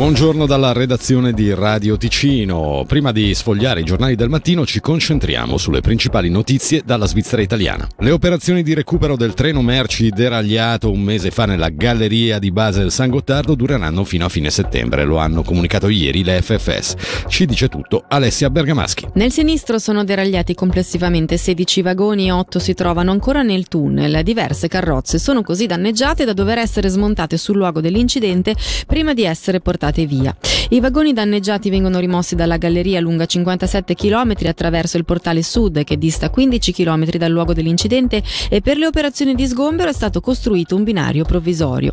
Buongiorno dalla redazione di Radio Ticino. Prima di sfogliare i giornali del mattino ci concentriamo sulle principali notizie dalla Svizzera italiana. Le operazioni di recupero del treno merci deragliato un mese fa nella galleria di Basel San Gottardo dureranno fino a fine settembre, lo hanno comunicato ieri le FFS. Ci dice tutto Alessia Bergamaschi. Nel sinistro sono deragliati complessivamente 16 vagoni e 8 si trovano ancora nel tunnel. Diverse carrozze sono così danneggiate da dover essere smontate sul luogo dell'incidente prima di essere portate portate via. I vagoni danneggiati vengono rimossi dalla galleria lunga 57 km attraverso il portale sud che dista 15 km dal luogo dell'incidente e per le operazioni di sgombero è stato costruito un binario provvisorio.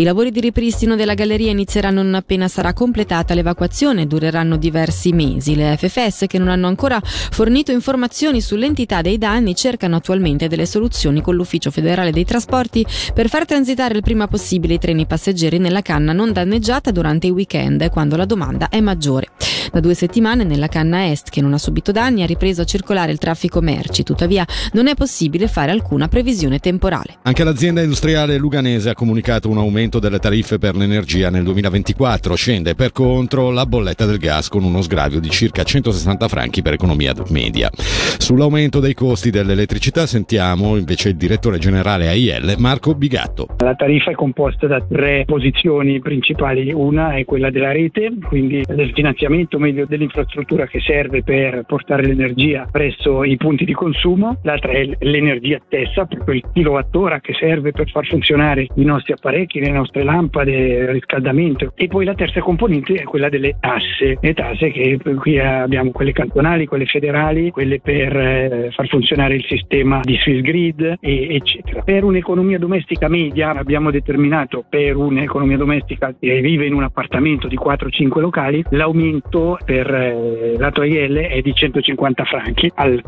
I lavori di ripristino della galleria inizieranno non appena sarà completata l'evacuazione e dureranno diversi mesi. Le FFS che non hanno ancora fornito informazioni sull'entità dei danni cercano attualmente delle soluzioni con l'Ufficio federale dei trasporti per far transitare il prima possibile i treni passeggeri nella canna non danneggiata durante i weekend, quando la domanda è maggiore. Da due settimane nella canna est, che non ha subito danni, ha ripreso a circolare il traffico merci, tuttavia non è possibile fare alcuna previsione temporale. Anche l'azienda industriale luganese ha comunicato un aumento delle tariffe per l'energia nel 2024. Scende per contro la bolletta del gas con uno sgravio di circa 160 franchi per economia media. Sull'aumento dei costi dell'elettricità sentiamo invece il direttore generale AIL Marco Bigatto. La tariffa è composta da tre posizioni principali. Una è quella della rete, quindi del finanziamento o meglio dell'infrastruttura che serve per portare l'energia presso i punti di consumo, l'altra è l'energia stessa, proprio il kilowattora che serve per far funzionare i nostri apparecchi, le nostre lampade, il riscaldamento e poi la terza componente è quella delle tasse, le tasse che qui abbiamo quelle cantonali, quelle federali, quelle per eh, far funzionare il sistema di Swiss Grid eccetera. Per un'economia domestica media abbiamo determinato per un'economia domestica che vive in un appartamento di 4-5 locali l'aumento per eh, lato IL è di 150 franchi al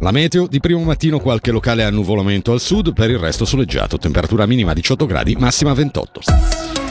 La meteo di primo mattino qualche locale annuvolamento al sud, per il resto soleggiato, temperatura minima 18 gradi, massima 28.